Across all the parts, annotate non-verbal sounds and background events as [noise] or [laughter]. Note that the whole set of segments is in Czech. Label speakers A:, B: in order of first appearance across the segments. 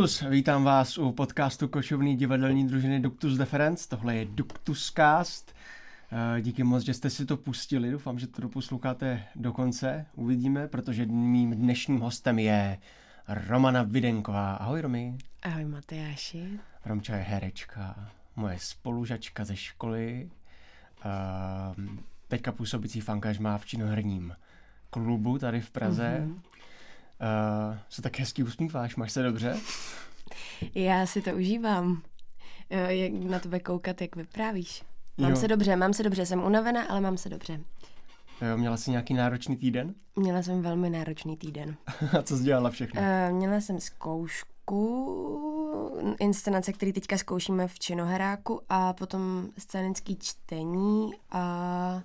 A: Duktus, vítám vás u podcastu kočovný divadelní družiny Duktus Deference. Tohle je Duktuscast. Eh, díky moc, že jste si to pustili. Doufám, že to doposloucháte do konce. Uvidíme, protože mým dnešním hostem je Romana Videnková. Ahoj, Romy.
B: Ahoj, Matyáši.
A: Romča je herečka, moje spolužačka ze školy. Uh, teďka působící fankažma v činoherním klubu tady v Praze. Mm-hmm. Uh, se tak hezky usmíváš, máš se dobře? [laughs]
B: Já si to užívám. Jak na tebe koukat, jak vyprávíš. Mám jo. se dobře, mám se dobře, jsem unavená, ale mám se dobře.
A: Jo, měla jsi nějaký náročný týden?
B: Měla jsem velmi náročný týden. [laughs]
A: A co jsi dělala všechno?
B: Uh, měla jsem zkoušku, inscenace, který teďka zkoušíme v Činoheráku a potom scénický čtení a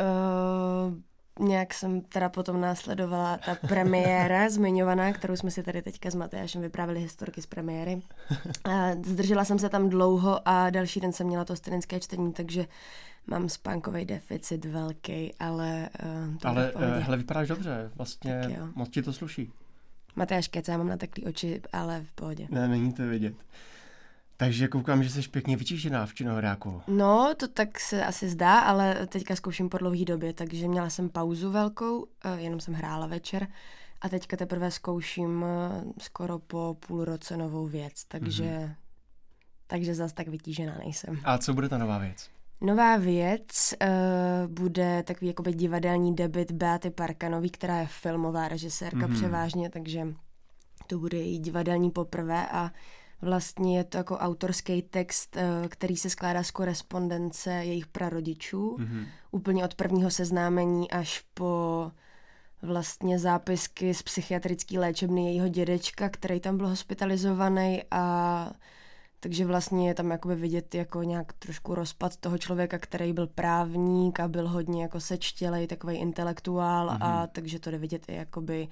B: uh, nějak jsem teda potom následovala ta premiéra [laughs] zmiňovaná, kterou jsme si tady teďka s Matyášem vyprávili historky z premiéry. A zdržela jsem se tam dlouho a další den jsem měla to stranické čtení, takže mám spánkový deficit velký, ale uh, to
A: Ale uh, hele, vypadáš dobře, vlastně moc ti to sluší.
B: Matyáš kecá, mám nateklý oči, ale v pohodě.
A: Ne, není to vidět. Takže koukám, že jsi pěkně vyčištěná v činohráku.
B: No, to tak se asi zdá, ale teďka zkouším po dlouhé době, takže měla jsem pauzu velkou, eh, jenom jsem hrála večer a teďka teprve zkouším eh, skoro po půl roce novou věc, takže, mm-hmm. takže zase tak vytížená nejsem.
A: A co bude ta nová věc?
B: Nová věc uh, bude takový jakoby divadelní debit Beaty Parkanový, která je filmová režisérka mm-hmm. převážně, takže to bude její divadelní poprvé a Vlastně je to jako autorský text, eh, který se skládá z korespondence jejich prarodičů, mm-hmm. úplně od prvního seznámení až po vlastně zápisky z psychiatrické léčebny jejího dědečka, který tam byl hospitalizovaný a takže vlastně je tam jakoby vidět jako nějak trošku rozpad toho člověka, který byl právník a byl hodně jako sečtělej, takový intelektuál mm-hmm. a takže to jde vidět i jakoby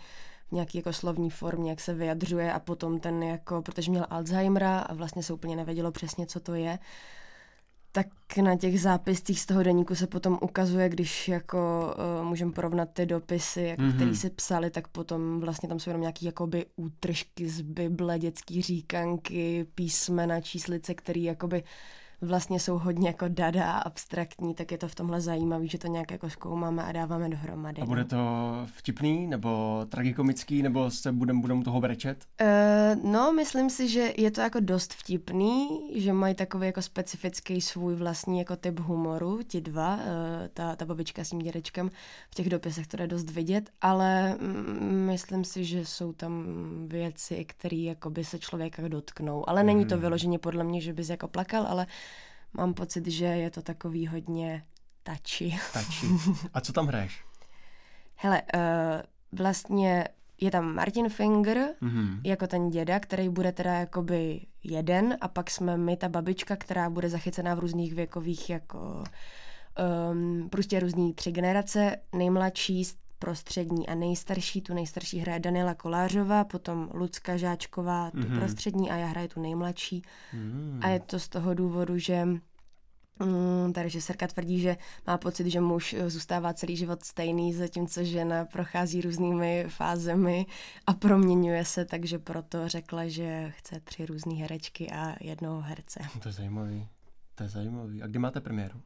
B: v nějaký jako slovní formě, jak se vyjadřuje a potom ten jako, protože měl Alzheimera a vlastně se úplně nevědělo přesně, co to je, tak na těch zápiscích z toho deníku se potom ukazuje, když jako uh, můžeme porovnat ty dopisy, jako, mm-hmm. které si psali, tak potom vlastně tam jsou jenom nějaké jakoby útržky z Bible, dětský říkanky, písmena, číslice, které jakoby vlastně jsou hodně jako dada a abstraktní, tak je to v tomhle zajímavé, že to nějak jako zkoumáme a dáváme dohromady.
A: A bude no. to vtipný, nebo tragikomický, nebo se budeme budem toho brečet?
B: Uh, no, myslím si, že je to jako dost vtipný, že mají takový jako specifický svůj vlastní jako typ humoru, ti dva, uh, ta, ta babička s tím dědečkem, v těch dopisech to jde dost vidět, ale mm, myslím si, že jsou tam věci, které jako by se člověka dotknou, ale není to hmm. vyloženě podle mě, že bys jako plakal, ale mám pocit, že je to takový hodně tači.
A: Tači. [laughs] A co tam hraješ?
B: Hele, uh, vlastně je tam Martin Finger mm-hmm. jako ten děda, který bude teda jakoby jeden a pak jsme my, ta babička, která bude zachycená v různých věkových jako um, prostě různý tři generace. Nejmladší prostřední a nejstarší, tu nejstarší hraje Daniela Kolářová, potom Lucka Žáčková, tu mm-hmm. prostřední a já hraje tu nejmladší. Mm. A je to z toho důvodu, že mm, ta režisérka tvrdí, že má pocit, že muž zůstává celý život stejný, zatímco žena prochází různými fázemi a proměňuje se, takže proto řekla, že chce tři různé herečky a jednoho herce.
A: To je zajímavý. To je zajímavý. A kdy máte premiéru?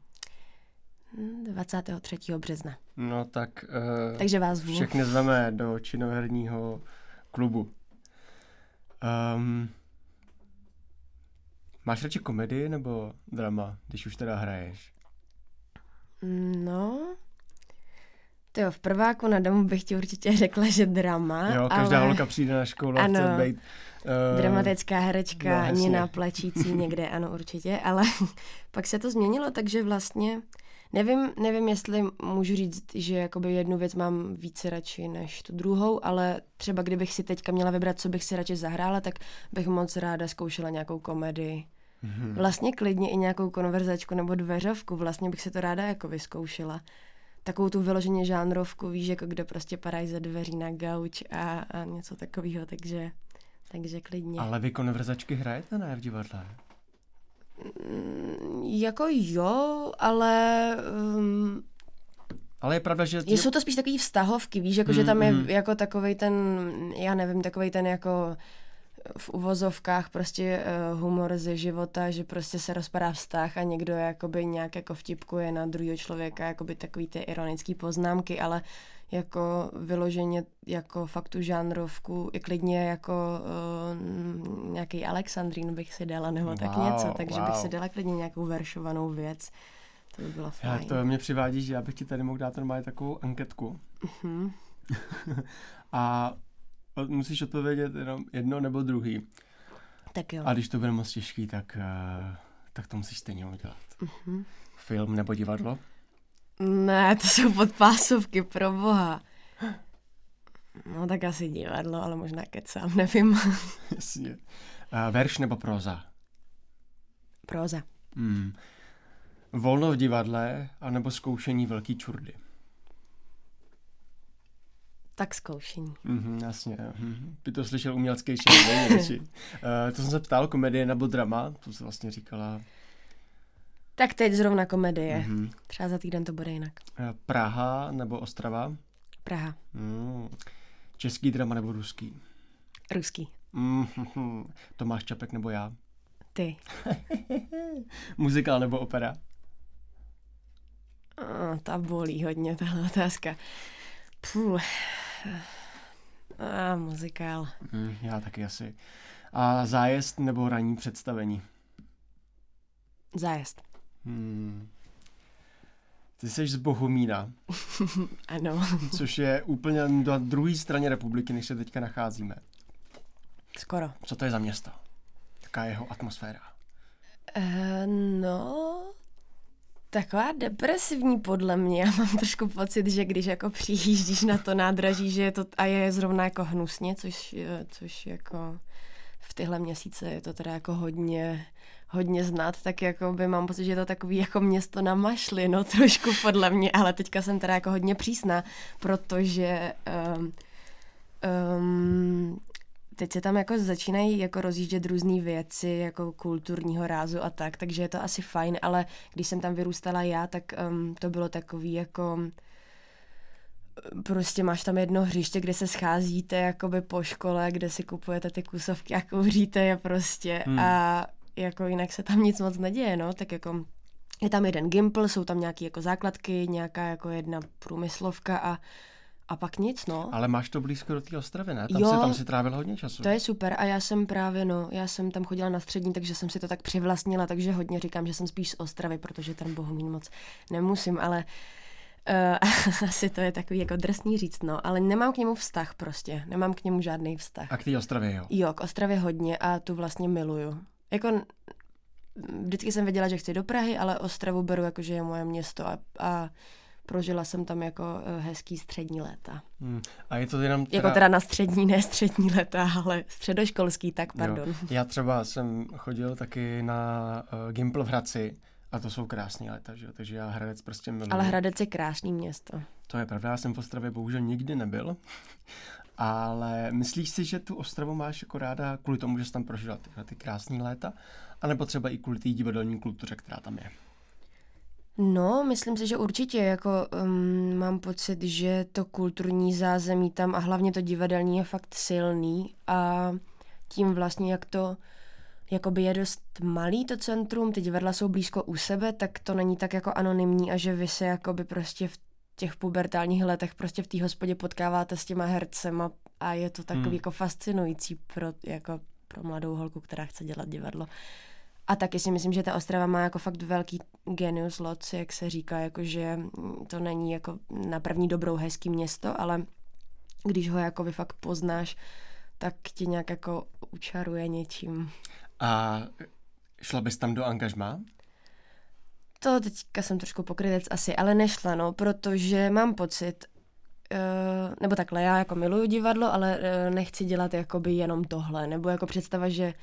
B: 23. března.
A: No tak
B: uh, Takže vás
A: všechny zveme do činoherního klubu. Um, máš radši komedii nebo drama, když už teda hraješ?
B: No, to jo, v prváku na domu bych ti určitě [laughs] řekla, že drama.
A: Jo, každá ale... holka přijde na školu a chce být...
B: Uh, dramatická herečka, no, Nina plačící někde, ano, určitě, ale [laughs] pak se to změnilo, takže vlastně Nevím, nevím, jestli můžu říct, že jakoby jednu věc mám více radši než tu druhou, ale třeba kdybych si teďka měla vybrat, co bych si radši zahrála, tak bych moc ráda zkoušela nějakou komedii. Mm-hmm. Vlastně klidně i nějakou konverzačku nebo dveřovku, vlastně bych si to ráda jako vyzkoušela. Takovou tu vyloženě žánrovku, víš, jako kde prostě padají ze dveří na gauč a, a něco takového, takže, takže klidně.
A: Ale vy konverzačky hrajete, ne, v divadle?
B: Jako jo, ale... Um,
A: ale je pravda, že...
B: Jsou to spíš takové vztahovky, víš, jako, mm, že tam je mm. jako takový ten, já nevím, takový ten jako v uvozovkách prostě uh, humor ze života, že prostě se rozpadá vztah a někdo jakoby nějak jako vtipkuje na druhého člověka, jakoby takový ty ironické poznámky, ale jako vyloženě jako faktu žánrovku, i klidně jako uh, nějaký Alexandrín bych si dala, nebo wow, tak něco, takže wow. bych si dala klidně nějakou veršovanou věc. To by bylo fajn.
A: Já, to mě přivádí, že já bych ti tady mohl dát normálně takovou anketku. Uh-huh. [laughs] a musíš odpovědět jenom jedno nebo druhý.
B: Tak jo.
A: A když to bude moc těžký, tak, uh, tak to musíš stejně udělat. Uh-huh. Film nebo divadlo?
B: Ne, to jsou podpásovky, pro boha. No tak asi divadlo, ale možná kecám, [laughs] nevím.
A: Jasně. Uh, verš nebo proza?
B: Proza.
A: Hmm. Volno v divadle, anebo zkoušení velký čurdy?
B: Tak zkoušení.
A: Mm-hmm, jasně. Mm-hmm. By to slyšel umělecký uh, [laughs] To jsem se ptal, komedie nebo drama? To jsi vlastně říkala.
B: Tak teď zrovna komedie. Mm-hmm. Třeba za týden to bude jinak.
A: Uh, Praha nebo Ostrava?
B: Praha.
A: Mm. Český drama nebo ruský?
B: Ruský.
A: Mm-hmm. Tomáš Čapek nebo já?
B: Ty. [laughs]
A: Muzikál nebo opera?
B: Oh, ta bolí hodně, tahle otázka. Puh. A muzikál.
A: Mm, já taky asi. A zájezd nebo ranní představení?
B: Zájezd.
A: Hmm. Ty jsi z Bohumína. [laughs]
B: ano.
A: Což je úplně na druhé straně republiky, než se teďka nacházíme.
B: Skoro.
A: Co to je za město? Jaká je jeho atmosféra?
B: Uh, no, taková depresivní podle mě. Já mám trošku pocit, že když jako přijíždíš na to nádraží, že je to a je zrovna jako hnusně, což, což jako v tyhle měsíce je to teda jako hodně hodně znát, tak jako by mám pocit, že je to takový jako město na mašli, no [laughs] trošku podle mě, ale teďka jsem teda jako hodně přísná, protože um, um, teď se tam jako začínají jako rozjíždět různé věci, jako kulturního rázu a tak, takže je to asi fajn, ale když jsem tam vyrůstala já, tak um, to bylo takový jako prostě máš tam jedno hřiště, kde se scházíte jakoby po škole, kde si kupujete ty kusovky a kouříte je prostě hmm. a jako jinak se tam nic moc neděje, no, tak jako je tam jeden gimpl, jsou tam nějaké jako základky, nějaká jako jedna průmyslovka a a pak nic, no.
A: Ale máš to blízko do té Ostravy, ne? Tam, jo, si, tam si trávil hodně času.
B: To je super a já jsem právě, no, já jsem tam chodila na střední, takže jsem si to tak přivlastnila, takže hodně říkám, že jsem spíš z Ostravy, protože ten Bohumín moc nemusím, ale Uh, [laughs] asi to je takový jako drsný říct, no, ale nemám k němu vztah prostě, nemám k němu žádný vztah.
A: A k té Ostravě, jo?
B: Jo, k Ostravě hodně a tu vlastně miluju. Jako vždycky jsem věděla, že chci do Prahy, ale Ostravu beru jako, že je moje město a, a prožila jsem tam jako uh, hezký střední léta.
A: Hmm. A je to jenom
B: teda... Jako teda na střední, ne střední léta, ale středoškolský, tak pardon. Jo.
A: Já třeba jsem chodil taky na uh, Gimpl v Hradci a to jsou krásné léta, že? takže já Hradec prostě miluji.
B: Ale Hradec je krásný město.
A: To je pravda, já jsem v Ostravě bohužel nikdy nebyl, ale myslíš si, že tu Ostravu máš jako ráda kvůli tomu, že jsi tam prožila ty, ty krásné léta, anebo třeba i kvůli té divadelní kultuře, která tam je?
B: No, myslím si, že určitě, jako um, mám pocit, že to kulturní zázemí tam a hlavně to divadelní je fakt silný. A tím vlastně, jak to jakoby je dost malý to centrum, ty divadla jsou blízko u sebe, tak to není tak jako anonymní a že vy se jakoby prostě v těch pubertálních letech prostě v té hospodě potkáváte s těma hercema a je to takový hmm. jako fascinující pro, jako pro mladou holku, která chce dělat divadlo. A taky si myslím, že ta Ostrava má jako fakt velký genius loc, jak se říká, jako že to není jako na první dobrou hezký město, ale když ho jako vy fakt poznáš, tak tě nějak jako učaruje něčím.
A: A šla bys tam do angažmá?
B: To teďka jsem trošku pokrytec asi, ale nešla, no, protože mám pocit, uh, nebo takhle, já jako miluju divadlo, ale uh, nechci dělat jakoby jenom tohle, nebo jako představa, že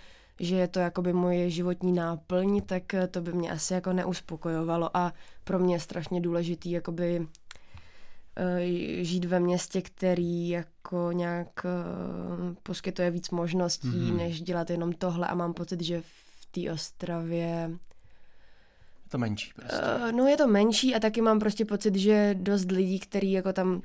B: že je to jakoby moje životní náplň, tak eh, to by mě asi jako neuspokojovalo a pro mě je strašně důležitý jakoby žít ve městě, který jako nějak poskytuje víc možností, mm-hmm. než dělat jenom tohle a mám pocit, že v té Ostravě
A: je to menší prostě.
B: Uh, no je to menší a taky mám prostě pocit, že dost lidí, který jako tam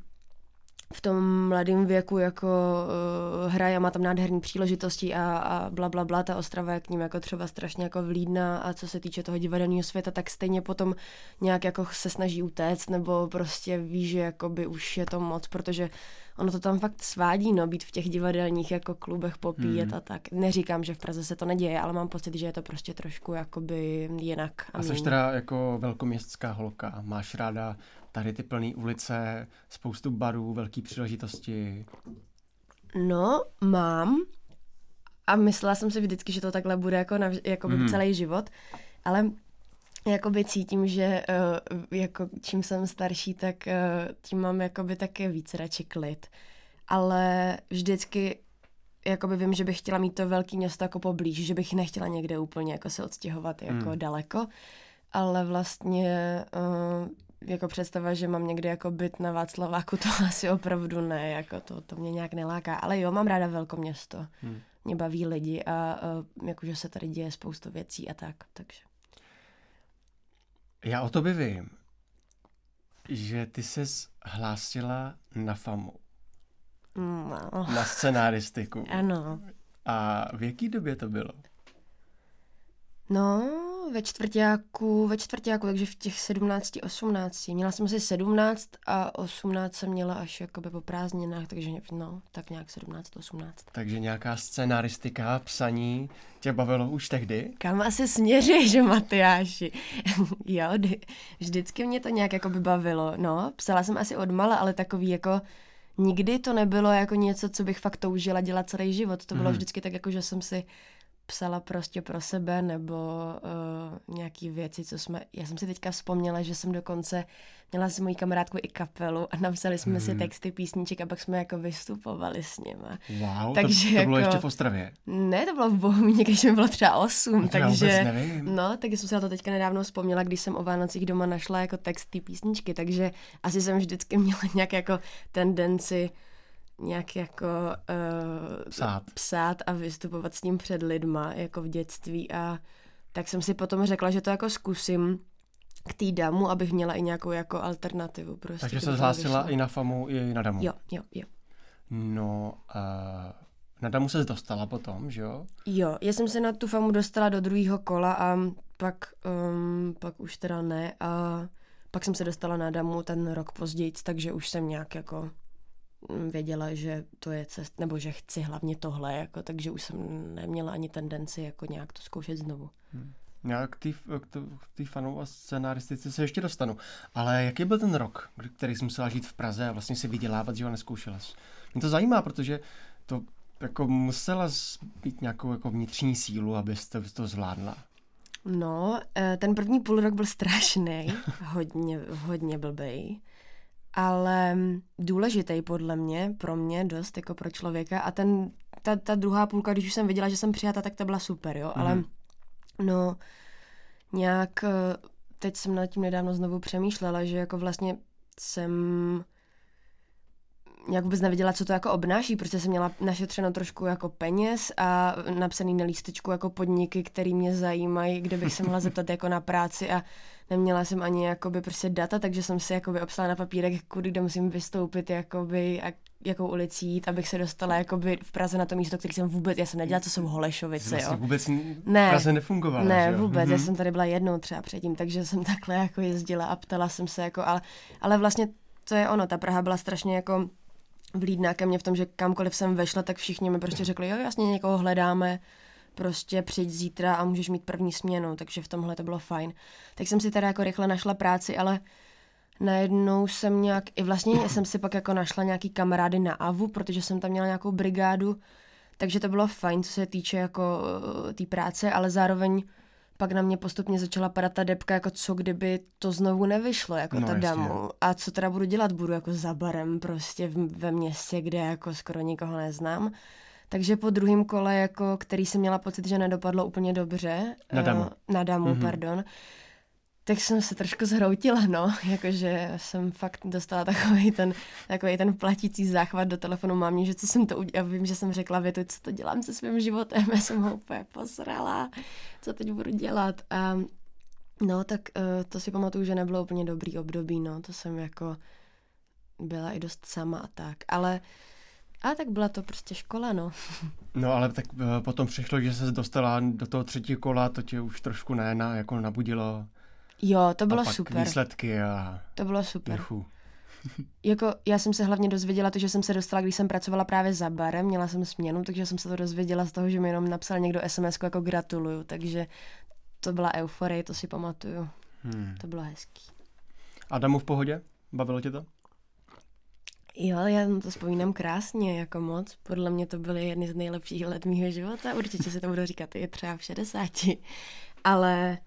B: v tom mladém věku jako uh, hraje a má tam nádherné příležitosti a, a bla, bla, bla, ta Ostrava je k ním jako třeba strašně jako vlídná a co se týče toho divadelního světa, tak stejně potom nějak jako se snaží utéct nebo prostě ví, že jakoby už je to moc, protože ono to tam fakt svádí, no, být v těch divadelních jako klubech popíjet hmm. a tak. Neříkám, že v Praze se to neděje, ale mám pocit, že je to prostě trošku jakoby jinak.
A: A, a jsi teda jako velkoměstská holka, máš ráda tady ty plné ulice, spoustu barů, velké příležitosti?
B: No, mám. A myslela jsem si vždycky, že to takhle bude jako, navž- jako hmm. celý život. Ale jakoby cítím, že uh, jako čím jsem starší, tak uh, tím mám jakoby také víc radši klid. Ale vždycky jakoby vím, že bych chtěla mít to velké město jako poblíž, že bych nechtěla někde úplně jako se odstěhovat jako hmm. daleko. Ale vlastně uh, jako představa, že mám někde jako byt na Václaváku, [laughs] to asi opravdu ne, jako to, to mě nějak neláká. Ale jo, mám ráda velké město. Hmm. Mě baví lidi a uh, jakože se tady děje spoustu věcí a tak, takže.
A: Já o tobě vím, že ty se hlásila na FAMu. No. Na scenáristiku.
B: Ano.
A: A v jaký době to bylo?
B: No, ve čtvrtáku, ve čtvrtáku, takže v těch 17, 18. Měla jsem asi 17 a 18 jsem měla až jakoby po prázdninách, takže no, tak nějak 17, 18.
A: Takže nějaká scenaristika, psaní tě bavilo už tehdy?
B: Kam asi směřuješ, [laughs] Matyáši? [laughs] jo, vždycky mě to nějak jakoby bavilo, no. Psala jsem asi od mala, ale takový jako nikdy to nebylo jako něco, co bych fakt toužila dělat celý život. To bylo mm. vždycky tak jako, že jsem si psala prostě pro sebe nebo uh, nějaký věci, co jsme, já jsem si teďka vzpomněla, že jsem dokonce měla s mojí kamarádkou i kapelu a napsali jsme hmm. si texty písniček a pak jsme jako vystupovali s nimi.
A: Wow, Takže to, to bylo jako, ještě v Ostravě?
B: Ne, to bylo v Bohumíně, když mi bylo třeba 8, no, takže no, tak jsem si to teďka nedávno vzpomněla, když jsem o Vánocích doma našla jako text té písničky, takže asi jsem vždycky měla nějak jako tendenci nějak jako uh,
A: psát.
B: psát a vystupovat s ním před lidma, jako v dětství a tak jsem si potom řekla, že to jako zkusím k té damu, abych měla i nějakou jako alternativu. Prostě,
A: Takže se zhlásila i na FAMu, i na damu.
B: Jo, jo, jo.
A: No, uh, na damu se dostala potom, že jo?
B: Jo, já jsem se na tu FAMu dostala do druhého kola a pak, um, pak už teda ne a pak jsem se dostala na damu ten rok později, takže už jsem nějak jako věděla, že to je cest, nebo že chci hlavně tohle, jako, takže už jsem neměla ani tendenci jako nějak to zkoušet znovu. Hmm.
A: Já k té fanou a scenaristice se ještě dostanu. Ale jaký byl ten rok, který jsi musela žít v Praze a vlastně si vydělávat, že ho neskoušela? Mě to zajímá, protože to jako musela být nějakou jako vnitřní sílu, abyste to zvládla.
B: No, eh, ten první půl rok byl strašný, hodně, hodně blbej ale důležitý podle mě, pro mě dost jako pro člověka a ten, ta, ta druhá půlka, když už jsem viděla, že jsem přijata, tak to byla super, jo, mm. ale mhm. no nějak, eh, teď jsem nad tím nedávno znovu přemýšlela, že jako vlastně jsem nějak vůbec nevěděla, co to jako obnáší, protože jsem měla našetřeno trošku jako peněz a napsaný na lístečku jako podniky, které mě zajímají, kde bych se mohla [laughs] zeptat jako na práci a neměla jsem ani jakoby prostě data, takže jsem si jakoby obsala na papírek, kudy kde musím vystoupit, jakoby, a jakou ulicí jít, abych se dostala jakoby v Praze na to místo, který jsem vůbec, já jsem nedělala, co jsou Holešovice,
A: vlastně
B: jo.
A: vůbec ne, v Praze nefungovala,
B: Ne, že? vůbec, mm-hmm. já mhm. jsem tady byla jednou třeba předtím, takže jsem [laughs] takhle jako jezdila a ptala jsem se jako, ale, ale vlastně to je ono, ta Praha byla strašně jako vlídná ke mně v tom, že kamkoliv jsem vešla, tak všichni mi prostě řekli, jo, jasně někoho hledáme, prostě přijď zítra a můžeš mít první směnu, takže v tomhle to bylo fajn. Tak jsem si teda jako rychle našla práci, ale najednou jsem nějak, i vlastně jsem si pak jako našla nějaký kamarády na AVU, protože jsem tam měla nějakou brigádu, takže to bylo fajn, co se týče jako té tý práce, ale zároveň pak na mě postupně začala padat ta depka, jako co kdyby to znovu nevyšlo, jako no, ta damu. A co teda budu dělat? Budu jako za barem prostě ve městě, kde jako skoro nikoho neznám. Takže po druhém kole, jako, který jsem měla pocit, že nedopadlo úplně dobře.
A: Na damu. Uh,
B: na damu, mm-hmm. pardon. Tak jsem se trošku zhroutila, no, [laughs] jakože jsem fakt dostala takový ten, takový ten platící záchvat do telefonu mámě, že co jsem to udělala, vím, že jsem řekla větu, co to dělám se svým životem, [laughs] já jsem ho úplně posrala, co teď budu dělat a no, tak uh, to si pamatuju, že nebylo úplně dobrý období, no, to jsem jako byla i dost sama a tak, ale a tak byla to prostě škola, no. [laughs]
A: No ale tak eh, potom přišlo, že se dostala do toho třetího kola, to tě už trošku ne, na, jako nabudilo.
B: Jo, to bylo
A: a pak
B: super.
A: výsledky a
B: To bylo super.
A: juchu. [laughs]
B: Jako já jsem se hlavně dozvěděla to, že jsem se dostala, když jsem pracovala právě za barem, měla jsem směnu, takže jsem se to dozvěděla z toho, že mi jenom napsal někdo SMS jako gratuluju, takže to byla euforie, to si pamatuju.
A: Hmm.
B: To bylo hezký.
A: Adamu v pohodě? Bavilo tě to?
B: Jo, já na to vzpomínám krásně, jako moc. Podle mě to byly jedny z nejlepších let mého života. Určitě si to budu říkat i třeba v 60. Ale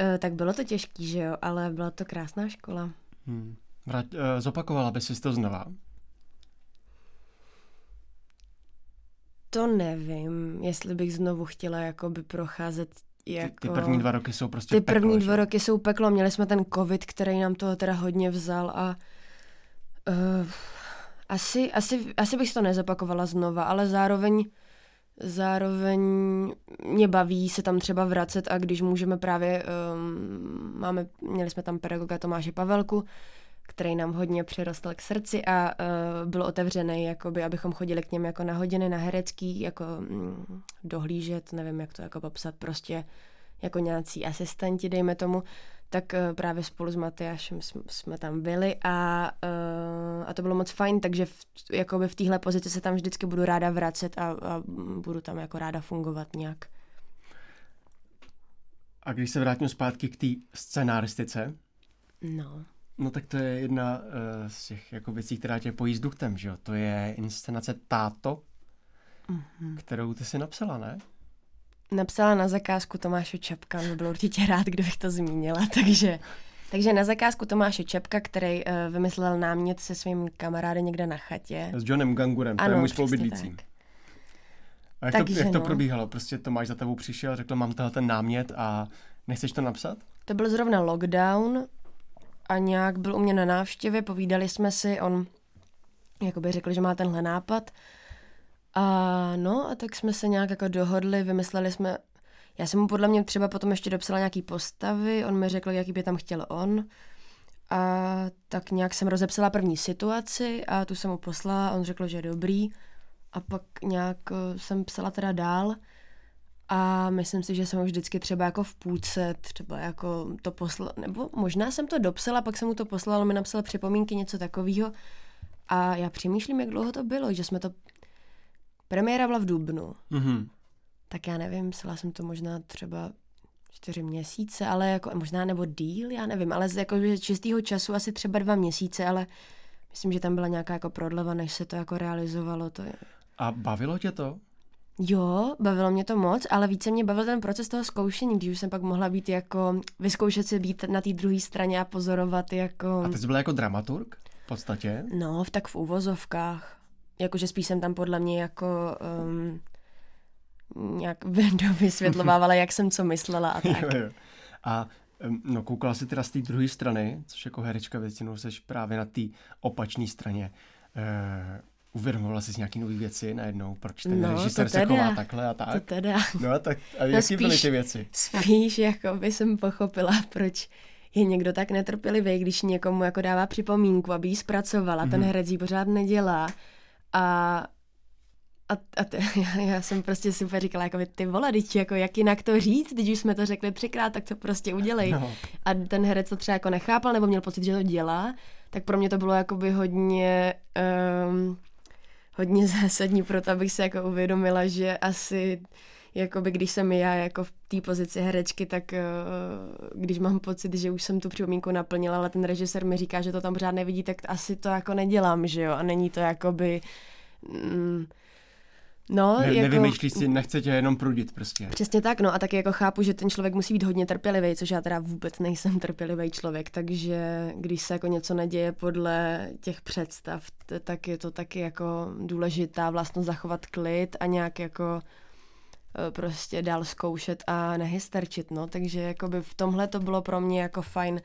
B: eh, tak bylo to těžký, že jo, ale byla to krásná škola.
A: Hmm. Vrať, uh, zopakovala by si to znova?
B: To nevím, jestli bych znovu chtěla jakoby procházet jako...
A: Ty, ty první dva roky jsou prostě
B: Ty
A: peklo,
B: první
A: že?
B: dva roky jsou peklo. Měli jsme ten covid, který nám toho teda hodně vzal a uh, asi, asi, asi bych si to nezapakovala znova, ale zároveň zároveň mě baví se tam třeba vracet a když můžeme právě, um, máme, měli jsme tam pedagoga Tomáše Pavelku, který nám hodně přirostl k srdci a uh, byl otevřený, jakoby, abychom chodili k něm jako na hodiny, na herecký, jako mm, dohlížet, nevím, jak to jako popsat, prostě jako nějací asistenti, dejme tomu, tak uh, právě spolu s Matyášem jsme, jsme tam byli a, uh, a to bylo moc fajn, takže v, jakoby v téhle pozici se tam vždycky budu ráda vracet a, a budu tam jako ráda fungovat nějak.
A: A když se vrátím zpátky k té scenaristice,
B: No.
A: no tak to je jedna uh, z těch jako věcí, která tě pojí s duchtem, že jo? To je inscenace Táto,
B: Mm-hmm.
A: kterou ty si napsala, ne?
B: Napsala na zakázku Tomáše Čapka, on by byl určitě rád, kdybych to zmínila, [laughs] takže, takže na zakázku Tomáše Čapka, který uh, vymyslel námět se svým kamarádem někde na chatě.
A: S Johnem Gangurem, to je můj spolubydlící.
B: tak.
A: A jak, to,
B: Takže
A: jak to
B: no.
A: probíhalo? Prostě Tomáš za tebou přišel, řekl, mám tenhle ten námět a nechceš to napsat?
B: To byl zrovna lockdown a nějak byl u mě na návštěvě, povídali jsme si, on jakoby řekl, že má tenhle nápad. A no, a tak jsme se nějak jako dohodli, vymysleli jsme, já jsem mu podle mě třeba potom ještě dopsala nějaký postavy, on mi řekl, jaký by tam chtěl on. A tak nějak jsem rozepsala první situaci a tu jsem mu poslala, on řekl, že je dobrý. A pak nějak eh, jsem psala teda dál. A myslím si, že jsem ho vždycky třeba jako v půlce třeba jako to poslala, nebo možná jsem to dopsala, pak jsem mu to poslala, on mi napsal připomínky, něco takového. A já přemýšlím, jak dlouho to bylo, že jsme to... Premiéra byla v Dubnu,
A: Mhm.
B: tak já nevím, psala jsem to možná třeba čtyři měsíce, ale jako možná nebo díl, já nevím, ale z jako čistého času asi třeba dva měsíce, ale myslím, že tam byla nějaká jako prodleva, než se to jako realizovalo. To je...
A: A bavilo tě to?
B: Jo, bavilo mě to moc, ale více mě bavil ten proces toho zkoušení, když už jsem pak mohla být jako, vyzkoušet si být na té druhé straně a pozorovat jako,
A: A ty jsi byla jako dramaturg v podstatě?
B: no, v tak v úvozovkách. Jakože spíš jsem tam podle mě jako um, nějak [laughs] vysvětlovávala, jak jsem co myslela a [laughs] tak.
A: Jo, jo. A no, koukala jsi teda z té druhé strany, což jako herečka většinou seš právě na té opačné straně. E, uvědomovala jsi nějaký nové věci najednou, proč ten
B: No,
A: režisér
B: to
A: se chová takhle a
B: To
A: tak?
B: teda,
A: No a tak, a jaký byly
B: spíš-
A: ty věci?
B: spíš jako by jsem pochopila, proč je někdo tak netrpělivý, když někomu jako dává připomínku, aby ji zpracovala, ten
A: Mhm.
B: herec ji pořád nedělá a a, a t- [laughs] já, já, jsem prostě úplně říkala, jako ty vole, teď jako jak jinak to říct, když už jsme to řekli třikrát, tak to prostě udělej.
A: No.
B: A ten herec to třeba jako nechápal, nebo měl pocit, že to dělá, tak pro mě to bylo jakoby hodně, um, hodně [laughs] zásadní pro to, abych se jako uvědomila, že asi jakoby když jsem já jako v té pozici herečky, tak uh, když mám pocit, že už jsem tu připomínku naplnila, ale ten režisér mi říká, že to tam pořád nevidí, tak asi to jako nedělám, že jo? A není to jakoby... Mm, no,
A: Ne,
B: jako...
A: Nevymýšlíš si, nechce tě jenom prudit prostě.
B: Přesně tak, no a taky jako chápu, že ten člověk musí být hodně trpělivý, což já teda vůbec nejsem trpělivý člověk, takže když se jako něco neděje podle těch představ, tak je to taky jako důležitá vlastnost zachovat klid a nějak jako eh, prostě dál zkoušet a nehysterčit, no, takže jakoby v tomhle to bylo pro mě jako fajn,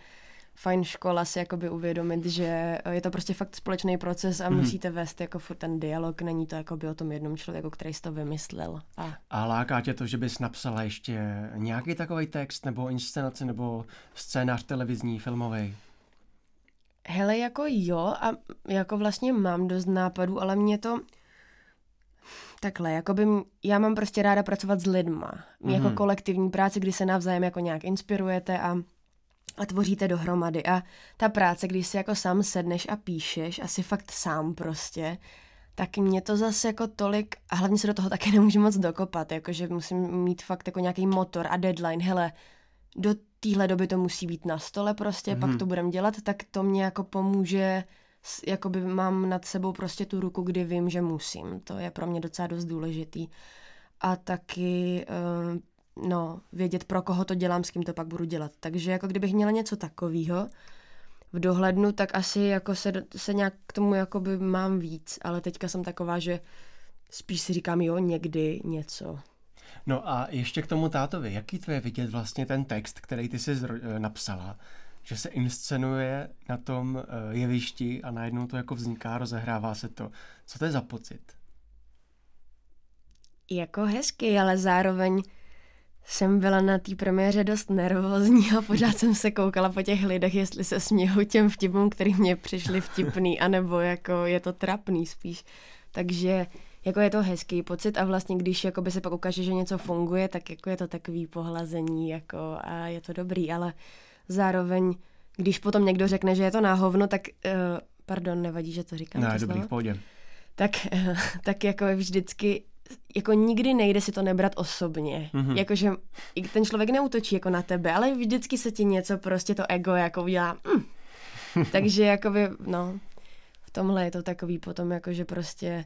B: fajn škola si jakoby uvědomit, že je to prostě fakt společný proces a
A: Mhm.
B: musíte vést jako furt ten dialog, není to jakoby o tom jednom člověku, který si to vymyslel. A
A: A láká tě to, že bys napsala ještě nějaký takový text, nebo inscenaci, nebo scénář televizní, filmový?
B: Hele, jako jo, a jako vlastně mám dost nápadů, ale mě to takhle, jako by já mám prostě ráda pracovat s lidma. Mm-hmm. Jako kolektivní práce, kdy se navzájem jako nějak inspirujete a, a tvoříte dohromady. A ta práce, když si jako sám sedneš a píšeš, asi fakt sám prostě, tak mě to zase jako tolik, a hlavně se do toho [laughs] také nemůžu moc dokopat, jakože musím mít fakt jako nějaký motor a deadline, hele, do téhle doby to musí být na stole prostě, mm-hmm. pak mhm. to budem dělat, tak to mě jako pomůže, jakoby mám nad sebou prostě tu ruku, kdy vím, že musím. To je pro mě docela dost důležitý. A taky, uh, no, vědět, pro koho to dělám, s kým to pak budu dělat. Takže jako kdybych měla něco takového v dohlednu, tak asi jako se, se nějak k tomu jakoby mám víc, ale teďka jsem taková, že spíš si říkám, jo, někdy něco.
A: No a ještě k tomu tátovi. Jaký to je vidět vlastně ten text, který ty jsi eh, napsala, že se inscenuje na tom eh, jevišti a najednou to jako vzniká, rozehrává se to. Co to je za pocit?
B: Jako hezky, ale zároveň jsem byla na té premiéře dost nervózní a pořád jsem se koukala po těch lidech, jestli se smějou těm vtipům, který mě přišli vtipný, anebo jako je to trapný spíš. Takže jako je to hezký pocit a vlastně když jakoby se pak ukáže, že něco funguje, tak jako je to takový pohlazení jako a je to dobrý, ale zároveň, když potom někdo řekne, že je to náhovno, tak uh, pardon, nevadí, že to říkám.
A: Ne, to dobrý, v pohodě.
B: Tak, uh, tak jako vždycky jako nikdy nejde si to nebrat osobně. Mm-hmm. Jakože ten člověk neutočí jako na tebe, ale vždycky se ti něco prostě to ego jako udělá. Mm. [laughs] Takže jakoby, no, v tomhle je to takový potom jako, že prostě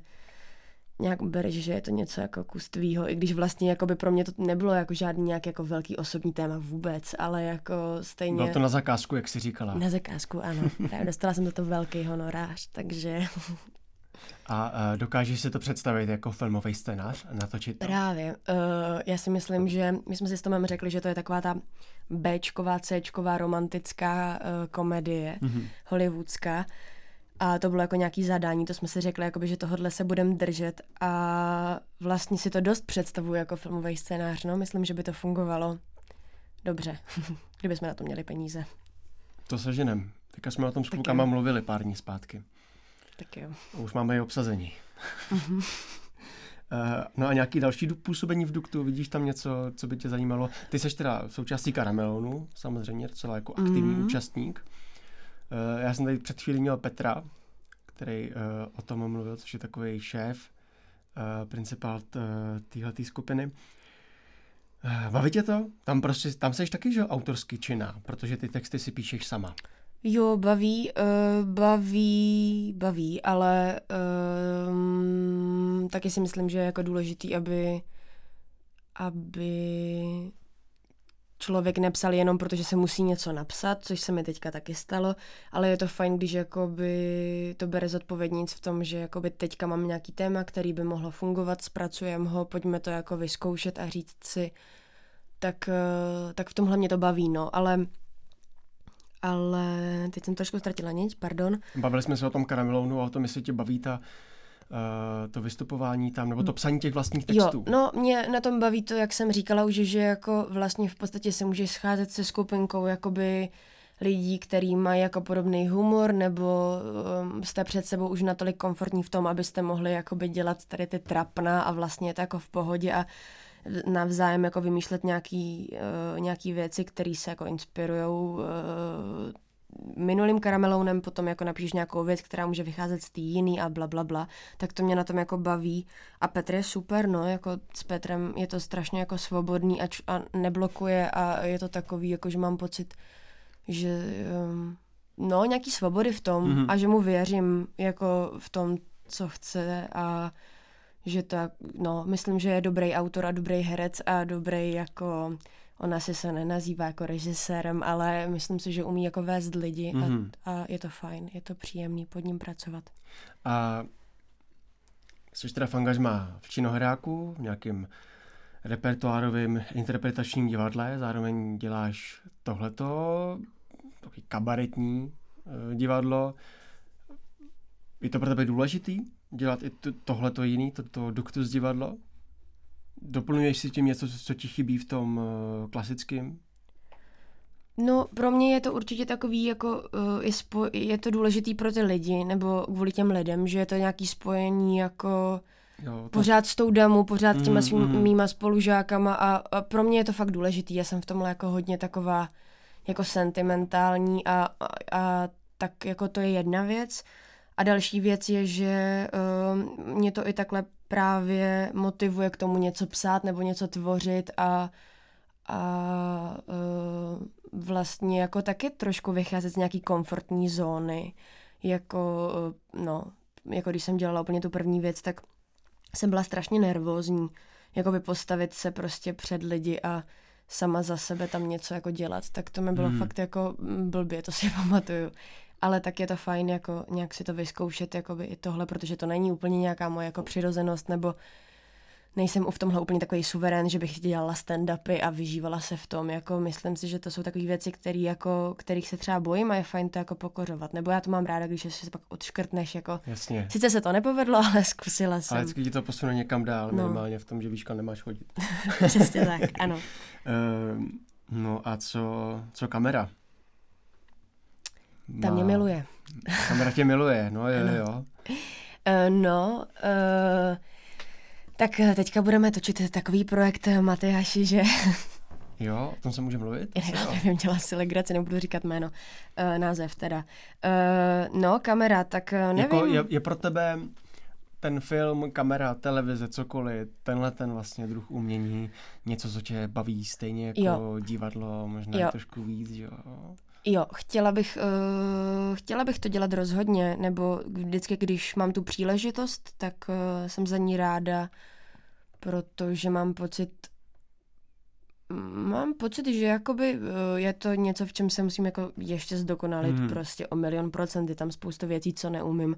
B: nějak bereš, že je to něco jako kus tvýho, i když vlastně jako by pro mě to nebylo jako žádný nějaký jako velký osobní téma vůbec, ale jako stejně...
A: Bylo to na zakázku, jak jsi říkala.
B: Na zakázku, ano. [laughs] Právě dostala jsem za to velký honorář, takže...
A: A uh, dokážeš si to představit jako filmový scénář a natočit to?
B: Právě. Uh, já si myslím, že my jsme si s Tomem řekli, že to je taková ta Bčková, Cčková romantická uh, komedie mm-hmm. hollywoodská, a to bylo jako nějaký zadání, to jsme si řekli, jakoby, že tohle se budeme držet a vlastně si to dost představuji jako filmový scénář, no, myslím, že by to fungovalo dobře, [laughs] kdyby jsme na to měli peníze.
A: To se ženem. Teďka jsme o tom s klukama mluvili pár dní zpátky.
B: Tak jo.
A: Už máme i obsazení. uh, [laughs] no a nějaký další působení v Duktu, vidíš tam něco, co by tě zajímalo? Ty jsi teda součástí Karamelonu, samozřejmě docela jako aktivní mm. účastník. Uh, já jsem tady před chvílí měl Petra, který uh, o tom mluvil, což je takový šéf, uh, principál téhle skupiny. Baví tě to? Tam prostě, tam seš taky, že autorský činná, protože ty texty si píšeš sama.
B: Jo, baví, uh, baví, baví, ale uh, taky si myslím, že je jako důležitý, aby aby člověk nepsal jenom protože se musí něco napsat, což se mi teďka taky stalo, ale je to fajn, když jakoby to bere zodpovědnic v tom, že jakoby teďka mám nějaký téma, který by mohlo fungovat, zpracujeme ho, pojďme to jako vyzkoušet a říct si, tak, eh, tak v tomhle mě to baví, no, ale ale teď jsem trošku ztratila niť, pardon.
A: Bavili jsme se o tom karamelounu a o tom, jestli tě baví ta to vystupování tam, nebo to psaní těch vlastních textů.
B: Jo, no mě na tom baví to, jak jsem říkala už, že jako vlastně v podstatě se můžeš scházet se skupinkou jakoby lidí, který mají jako podobný humor, nebo um, jste před sebou už natolik komfortní v tom, abyste mohli jakoby dělat tady ty trapna a vlastně je to jako v pohodě a navzájem jako vymýšlet nějaký, uh, nějaký věci, které se jako inspirujou uh, minulým karamelounem potom jako napíšeš nějakou věc, která může vycházet z té jiný a bla, bla, bla, tak to mě na tom jako baví. A Petr je super, no, jako s Petrem je to strašně jako svobodný a, č- a neblokuje a je to takový, jako že mám pocit, že um, no, nějaký svobody v tom mm-hmm. a že mu věřím jako v tom, co chce a že tak, no, myslím, že je dobrý autor a dobrý herec a dobrý jako Ona si se nenazývá jako režisérem, ale myslím si, že umí jako vést lidi mm-hmm. a, a je to fajn, je to příjemný pod ním pracovat.
A: A jsi teda v angažmá v činohráku, v nějakém repertoárovém interpretačním divadle, zároveň děláš tohleto, takový kabaretní uh, divadlo. Je to pro tebe důležitý dělat i to, tohleto jiný, toto Duktus divadlo? Doplňuješ si tím něco, co ti chybí v tom uh, klasickém?
B: No, pro mě je to určitě takový, jako uh, je, spo- je to důležitý pro ty lidi, nebo kvůli těm lidem, že je to nějaký spojení jako jo, to... pořád s tou damu, pořád s těma mm, svým, mm. mýma spolužákama a, a pro mě je to fakt důležitý. Já jsem v tomhle jako hodně taková jako sentimentální a, a, a tak jako to je jedna věc. A další věc je, že uh, mě to i takhle právě motivuje k tomu něco psát nebo něco tvořit a, a uh, vlastně jako taky trošku vycházet z nějaký komfortní zóny. Jako, uh, no, jako když jsem dělala úplně tu první věc, tak jsem byla strašně nervózní. Jako by postavit se prostě před lidi a sama za sebe tam něco jako dělat, tak to mi bylo hmm. fakt jako blbě, to si [laughs] pamatuju ale tak je to fajn jako nějak si to vyzkoušet jakoby i tohle, protože to není úplně nějaká moje jako přirozenost, nebo nejsem v tomhle úplně takový suverén, že bych dělala stand-upy a vyžívala se v tom. Jako myslím si, že to jsou takové věci, který jako, kterých se třeba bojím a je fajn to jako pokořovat. Nebo já to mám ráda, když se pak odškrtneš. Jako.
A: Jasně.
B: Sice se to nepovedlo, ale zkusila jsem.
A: Ale vždycky ti to posune někam dál, no. minimálně v tom, že víš, kam nemáš chodit. [laughs]
B: Přesně tak, ano.
A: Uh, [laughs] no a co, co kamera?
B: Ta mě miluje.
A: Kamera tě miluje, no jo, jo. jo.
B: Uh, no, uh, tak teďka budeme točit takový projekt Matyáši, že...
A: Jo, o tom se může mluvit?
B: Já jo. nevím, dělá si legraci, nebudu říkat jméno, uh, název teda. Uh, no, kamera, tak nevím. Jako
A: je, je pro tebe ten film, kamera, televize, cokoliv, tenhle ten vlastně druh umění, něco, co tě baví stejně jako jo. divadlo, možná jo. trošku víc, jo?
B: Jo, chtěla bych, uh, chtěla bych to dělat rozhodně, nebo vždycky, když mám tu příležitost, tak uh, jsem za ní ráda, protože mám pocit, mám pocit, že jakoby uh, je to něco, v čem se musím jako ještě zdokonalit mm. prostě o milion procent, je tam spousta věcí, co neumím,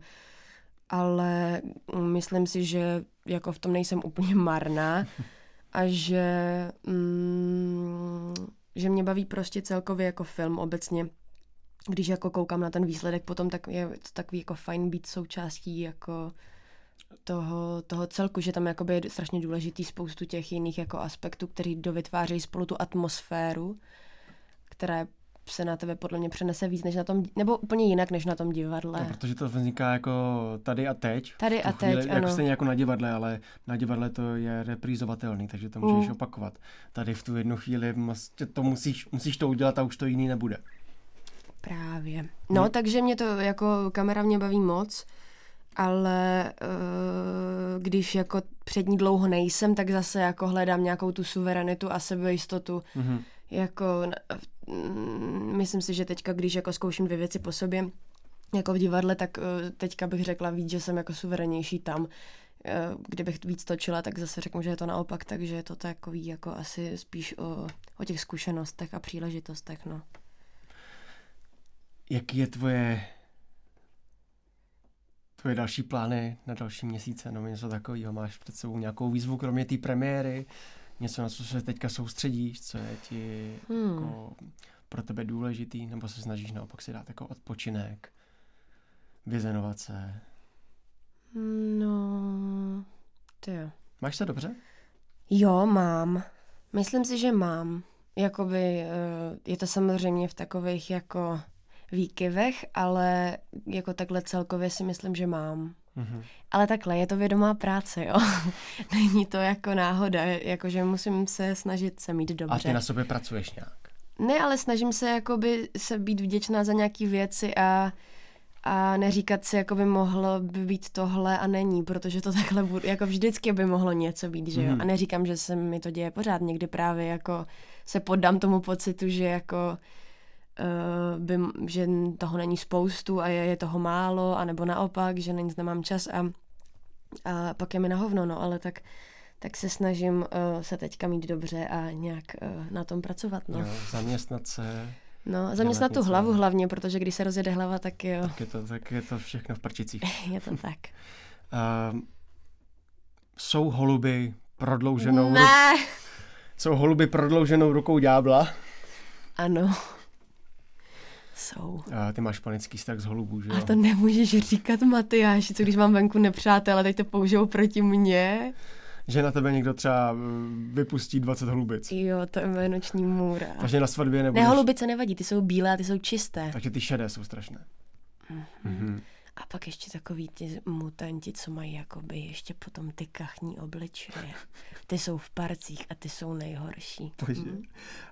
B: ale myslím si, že jako v tom nejsem úplně marná [laughs] a že... Mm, že mě baví prostě celkově jako film obecně. Když jako koukám na ten výsledek potom, tak je to takový jako fajn být součástí jako toho, toho celku, že tam jakoby je strašně důležitý spoustu těch jiných jako aspektů, který dovytvářejí spolu tu atmosféru, která je se na tebe podle mě přenese víc než na tom, nebo úplně jinak než na tom divadle.
A: No, protože to vzniká jako tady a teď.
B: Tady a teď, chvíli,
A: ano. Jako stejně jako na divadle, ale na divadle to je reprízovatelný, takže to můžeš mm. opakovat. Tady v tu jednu chvíli to musíš, musíš to udělat a už to jiný nebude.
B: Právě. No, hmm. takže mě to jako kamera mě baví moc, ale uh, když jako před ní dlouho nejsem, tak zase jako hledám nějakou tu suverenitu a sebejistotu. Mm-hmm. Jako myslím si, že teďka, když jako zkouším dvě věci po sobě, jako v divadle, tak eh, teďka bych řekla víc, že jsem jako suverenější tam. Eh, kdybych víc točila, tak zase řeknu, že je to naopak, takže je to takový jako asi spíš o, o těch zkušenostech a příležitostech, no.
A: Jaký je tvoje tvoje další plány na další měsíce, no něco takového, máš před sebou nějakou výzvu, kromě té premiéry, něco, na co se teďka soustředíš, co je ti hmm. jako pro tebe důležitý, nebo se snažíš naopak si dát jako odpočinek, vyzenovat se?
B: No, to jo.
A: Máš se dobře?
B: Jo, mám. Myslím si, že mám. Jakoby eh, je to samozřejmě v takových jako výkyvech, ale jako takhle celkově si myslím, že mám. Mm-hmm. Ale takhle, je to vědomá práce, jo. [laughs] Není to jako náhoda, jakože musím se snažit se mít dobře.
A: A ty na sobě pracuješ nějak?
B: Ne, ale snažím se jakoby se být vděčná za nějaké věci a, a neříkat si, jako by mohlo by být tohle a není, protože to [laughs] takhle bude, jako vždycky by mohlo něco být, že jo. Mm-hmm. A neříkám, že se mi to děje pořád, někdy právě jako se poddám tomu pocitu, že jako by, že toho není spoustu a je, je toho málo, anebo naopak, že na nic nemám čas a, a pak je mi na hovno, no, ale tak tak se snažím uh, se teďka mít dobře a nějak uh, na tom pracovat. No. Jo,
A: zaměstnat se.
B: No, zaměstnat tu hlavu hlavně, protože když se rozjede hlava, tak jo.
A: Tak je to, tak je to všechno v prčicích. [laughs]
B: je to tak.
A: Uh, jsou holuby prodlouženou
B: ne.
A: Ru- jsou holuby prodlouženou rukou ďábla?
B: Ano. Jsou.
A: A ty máš panický strach z holubů, že jo?
B: A to nemůžeš říkat, Matyáši, co když mám venku nepřátelé, teď to použijou proti mně.
A: že na tebe někdo třeba vypustí 20 holubic.
B: Jo, to je noční můra.
A: Takže na svatbě nebo.
B: Ne, holubice nevadí, ty jsou bílé a ty jsou čisté.
A: Takže ty šedé jsou strašné.
B: Mm-hmm. Mm-hmm. A pak ještě takový ty mutanti, co mají jakoby ještě potom ty kachní obličeje. [laughs] Ty jsou v parcích a ty jsou nejhorší.
A: Bože. Mm.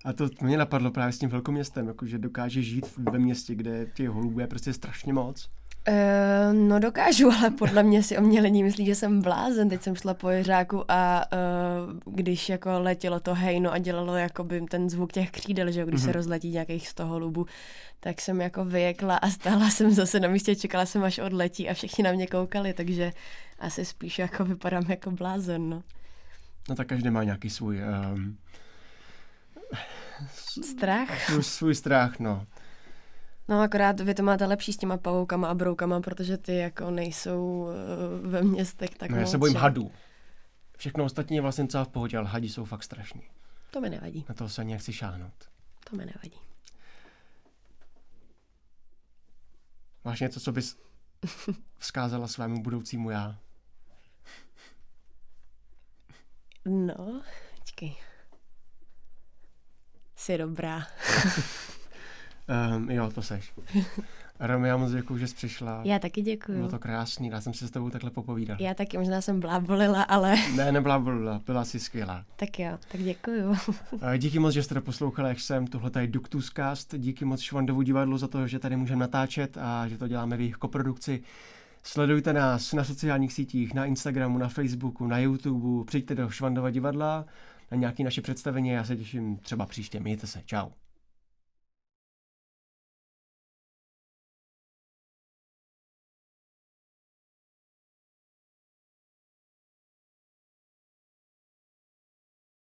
A: A to mě napadlo právě s tím velkoměstem, jako že dokáže žít ve městě, kde těch holubů je prostě strašně moc.
B: Uh, no dokážu, [laughs] ale podle mě si o mě lidi myslí, že jsem blázen. Teď jsem šla po jeřáku a uh, když jako letělo to hejno a dělalo jakoby ten zvuk těch křídel, že když mm-hmm. se mhm. rozletí nějakých 100 holubů, tak jsem jako vyjekla a stála jsem zase na místě, čekala jsem až odletí a všichni na mě koukali, takže asi spíš jako vypadám jako blázen, no.
A: No tak každý má nějaký svůj... Um,
B: strach?
A: Svůj, svůj strach, no.
B: No akorát vy to máte lepší s těma pavoukama a broukama, protože ty jako nejsou uh, ve městech tak
A: No já se bojím hadů. Všechno ostatní je vlastně celá v pohodě, ale hadi jsou fakt strašní.
B: To mi nevadí.
A: Na to se ani chci šáhnout.
B: To mi nevadí.
A: Máš něco, co bys [laughs] vzkázala svému budoucímu já?
B: No, počkej. Jsi dobrá. [laughs]
A: Um, jo, to seš. [laughs] Romy, já moc děkuji, že jsi přišla.
B: Já taky děkuji.
A: Bylo to krásný, já jsem si s tebou takhle popovídal.
B: Já taky, možná jsem blábolila, ale... [laughs]
A: ne, neblábolila, byla jsi skvělá.
B: Tak jo, tak děkuji. [laughs]
A: Díky moc, že jste to poslouchali, jak jsem. Tohle tady Duktuscast. Díky moc Švandovu divadlu za to, že tady můžeme natáčet a že to děláme v jejich koprodukci. Sledujte nás na sociálních sítích, na Instagramu, na Facebooku, na YouTube, přijďte do Švandova divadla na nějaké naše představení. Já se těším třeba příště. Mějte se. Čau.